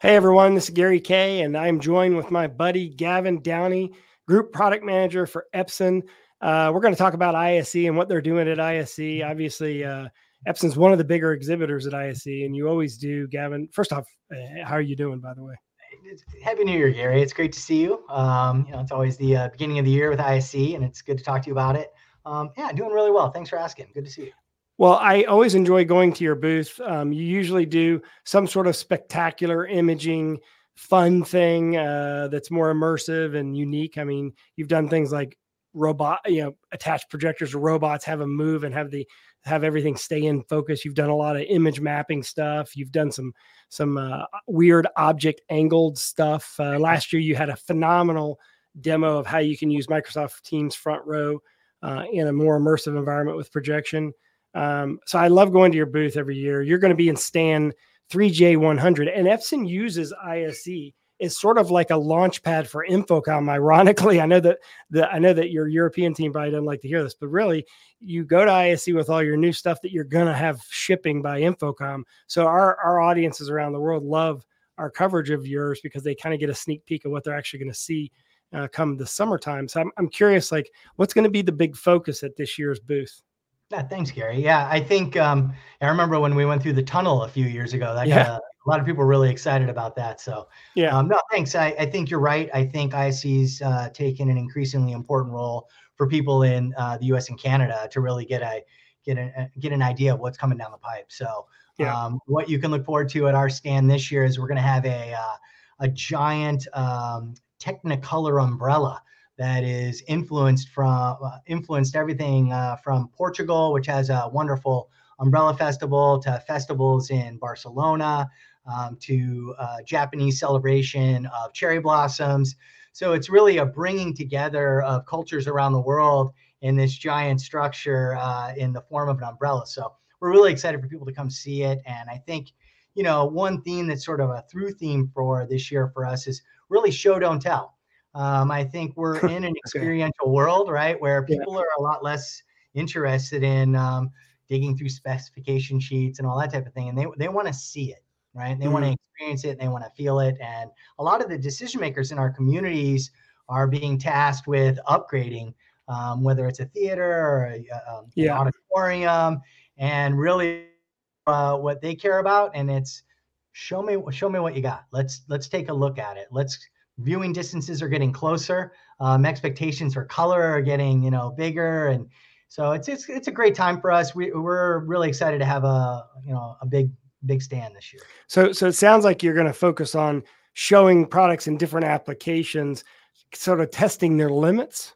Hey everyone, this is Gary Kayye, and I'm joined with my buddy Gavin Downey, Group Product Manager for Epson. Uh, we're going to talk about ISE and what they're doing at ISE. Obviously, uh, Epson's one of the bigger exhibitors at ISE, and you always do, Gavin. First off, uh, how are you doing, by the way? Happy New Year, Gary. It's great to see you. Um, you know, it's always the uh, beginning of the year with ISE, and it's good to talk to you about it. Um, yeah, doing really well. Thanks for asking. Good to see you. Well, I always enjoy going to your booth. Um, you usually do some sort of spectacular imaging, fun thing uh, that's more immersive and unique. I mean, you've done things like robot, you know, attach projectors to robots, have them move and have the have everything stay in focus. You've done a lot of image mapping stuff. You've done some some uh, weird object angled stuff. Uh, last year, you had a phenomenal demo of how you can use Microsoft Teams Front Row uh, in a more immersive environment with projection. Um, so I love going to your booth every year. You're going to be in Stan 3J100, and Epson uses ISE is sort of like a launch pad for InfoComm. Ironically, I know that the I know that your European team probably doesn't like to hear this, but really, you go to ISE with all your new stuff that you're gonna have shipping by InfoComm. So our our audiences around the world love our coverage of yours because they kind of get a sneak peek of what they're actually going to see uh, come the summertime. So I'm I'm curious, like, what's going to be the big focus at this year's booth? Yeah, thanks, Gary. Yeah, I think um, I remember when we went through the tunnel a few years ago. That yeah. Uh, a lot of people were really excited about that. So yeah, um, no, thanks. I, I think you're right. I think ISE's uh, taken an increasingly important role for people in uh, the U.S. and Canada to really get a get a get an idea of what's coming down the pipe. So yeah. um, what you can look forward to at our stand this year is we're going to have a uh, a giant um, Technicolor umbrella that is influenced from uh, influenced everything uh, from Portugal, which has a wonderful umbrella festival, to festivals in Barcelona, um, to uh, Japanese celebration of cherry blossoms. So it's really a bringing together of cultures around the world in this giant structure uh, in the form of an umbrella. So we're really excited for people to come see it, and I think. You know, one theme that's sort of a through theme for this year for us is really show, don't tell um, I think we're in an experiential world, right, where people yeah. are a lot less interested in um, digging through specification sheets and all that type of thing, and they they want to see it, right? They mm-hmm. want to experience it, and they want to feel it. And a lot of the decision makers in our communities are being tasked with upgrading, um, whether it's a theater or a, um, yeah. an auditorium, and really uh, what they care about, and it's show me show me what you got. Let's let's take a look at it. Let's viewing distances are getting closer. Um, expectations for color are getting you know bigger, and so it's it's it's a great time for us. We we're really excited to have a you know a big big stand this year. So so it sounds like you're going to focus on showing products in different applications, sort of testing their limits.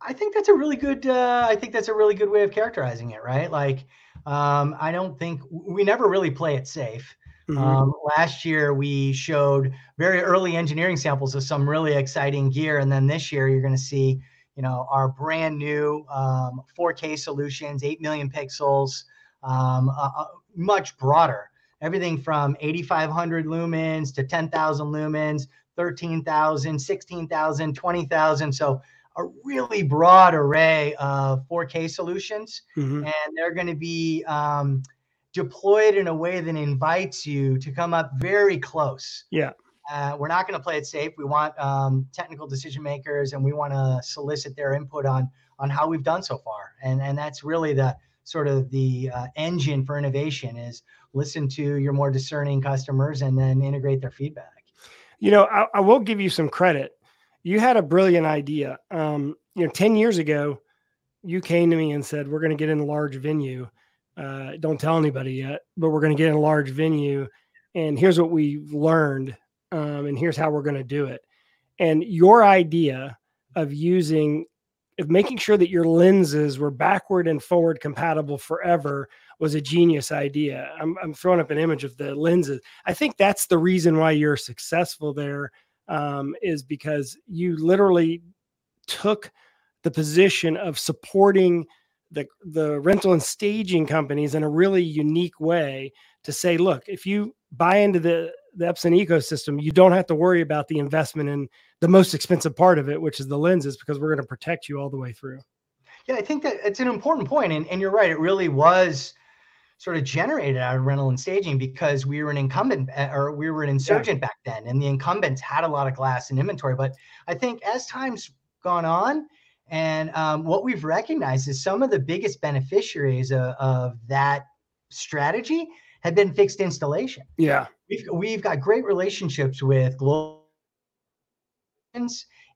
I think that's a really good. Uh, I think that's a really good way of characterizing it, right? Like, um, I don't think we never really play it safe. Mm-hmm. Um, last year, we showed very early engineering samples of some really exciting gear. And then this year, you're going to see, you know, our brand new um, 4K solutions, 8 million pixels, um, uh, uh, much broader. Everything from 8,500 lumens to 10,000 lumens, 13,000, 16,000, 20,000. So a really broad array of 4K solutions. Mm-hmm. And they're going to be um, deployed in a way that invites you to come up very close. Yeah. Uh, we're not going to play it safe. We want um, technical decision makers, and we want to solicit their input on on how we've done so far. And and that's really the sort of the uh, engine for innovation is listen to your more discerning customers and then integrate their feedback. You know, I, I will give you some credit. You had a brilliant idea. Um, you know, ten years ago, you came to me and said we're going to get in a large venue uh, don't tell anybody yet, but we're going to get in a large venue, and here's what we've learned, um, and here's how we're going to do it. And your idea of using, of making sure that your lenses were backward and forward compatible forever was a genius idea. I'm, I'm throwing up an image of the lenses. I think that's the reason why you're successful there, um, is because you literally took the position of supporting the the rental and staging companies in a really unique way to say, look, if you buy into the the Epson ecosystem, you don't have to worry about the investment in the most expensive part of it, which is the lenses, because we're going to protect you all the way through. Yeah, I think that it's an important point, and and you're right. It really was sort of generated out of rental and staging because we were an incumbent uh, or we were an insurgent yeah. back then and the incumbents had a lot of glass in inventory but i think as time's gone on and um, what we've recognized is some of the biggest beneficiaries of, of that strategy have been fixed installation yeah we've, we've got great relationships with global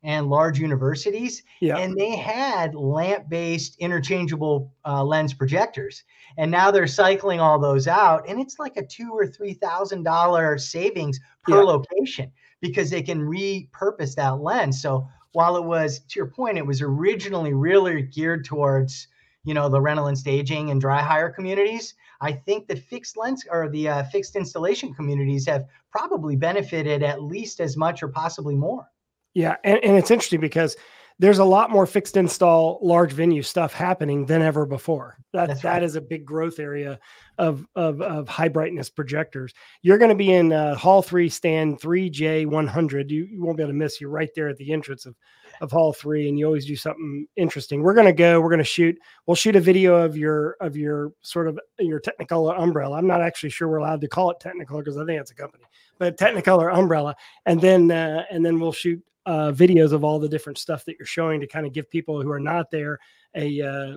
and large universities, yeah. and they had lamp-based interchangeable uh, lens projectors, and now they're cycling all those out, and it's like a two or three thousand dollar savings per yeah. location because they can repurpose that lens. So while it was, to your point, it was originally really geared towards you know the rental and staging and dry hire communities. I think the fixed lens or the uh, fixed installation communities have probably benefited at least as much or possibly more. Yeah, and, and it's interesting because there's a lot more fixed install large venue stuff happening than ever before. That That's that right. is a big growth area of of of high brightness projectors. You're going to be in uh, Hall Three, stand three J one hundred. You you won't be able to miss. You're right there at the entrance of of Hall Three, and you always do something interesting. We're going to go. We're going to shoot. We'll shoot a video of your of your sort of your Technicolor umbrella. I'm not actually sure we're allowed to call it Technicolor because I think it's a company, but Technicolor umbrella, and then uh, and then we'll shoot uh, videos of all the different stuff that you're showing to kind of give people who are not there a uh,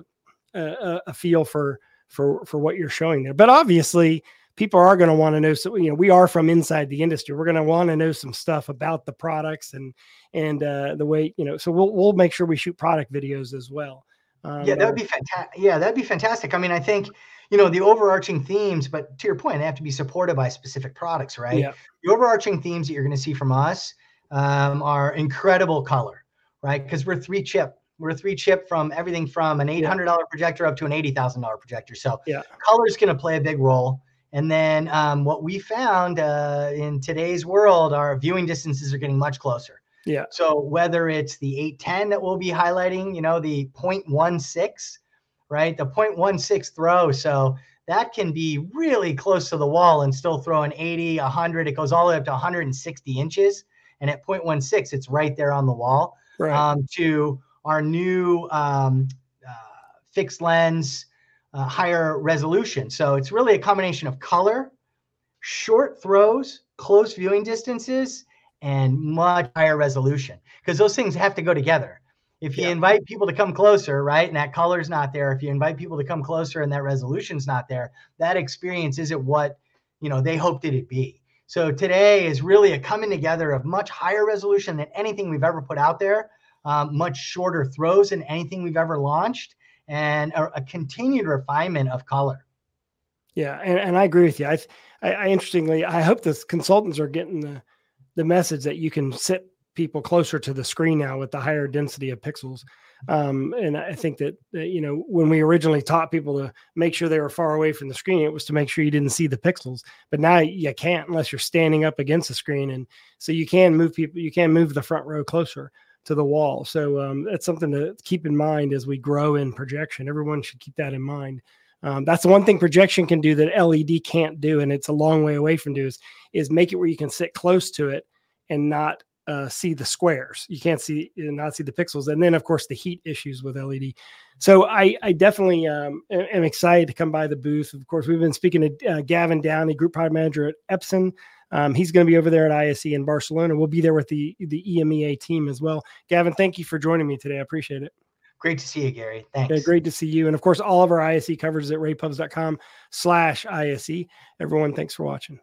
a, a, feel for for for what you're showing there. But obviously, people are going to want to know. So you know, we are from inside the industry. We're going to want to know some stuff about the products and and uh, the way you know. So we'll we'll make sure we shoot product videos as well. Um, yeah, that would be fantastic. Yeah, that'd be fantastic. I mean, I think you know the overarching themes, but to your point, they have to be supported by specific products, right? Yeah. The overarching themes that you're going to see from us um, are incredible color, right? Because we're three chip. We're three chip from everything from an $800 projector up to an $80,000 projector. So yeah. color is going to play a big role. And then um, what we found uh, in today's world, our viewing distances are getting much closer. Yeah. So whether it's the 810 that we'll be highlighting, you know, the 0.16, right? The 0.16 throw. So that can be really close to the wall and still throw an 80, 100. It goes all the way up to 160 inches and at 0.16 it's right there on the wall right. um, to our new um, uh, fixed lens uh, higher resolution so it's really a combination of color short throws close viewing distances and much higher resolution because those things have to go together if you yeah. invite people to come closer right and that color's not there if you invite people to come closer and that resolution's not there that experience isn't what you know they hoped it'd be so today is really a coming together of much higher resolution than anything we've ever put out there, um, much shorter throws than anything we've ever launched, and a, a continued refinement of color. Yeah, and, and I agree with you. I, I, I interestingly, I hope the consultants are getting the the message that you can sit people closer to the screen now with the higher density of pixels. Um, and I think that, that, you know, when we originally taught people to make sure they were far away from the screen, it was to make sure you didn't see the pixels. But now you can't unless you're standing up against the screen. And so you can move people, you can move the front row closer to the wall. So um, that's something to keep in mind as we grow in projection. Everyone should keep that in mind. Um, that's the one thing projection can do that LED can't do, and it's a long way away from do is, is make it where you can sit close to it and not uh, see the squares. You can't see and not see the pixels, and then of course the heat issues with LED. So I, I definitely um, am excited to come by the booth. Of course, we've been speaking to uh, Gavin Downey, group product manager at Epson. Um, he's going to be over there at ISE in Barcelona. We'll be there with the the EMEA team as well. Gavin, thank you for joining me today. I appreciate it. Great to see you, Gary. Thanks. Yeah, great to see you. And of course, all of our ISE coverage is at ravepubs.com slash ISE. Everyone, thanks for watching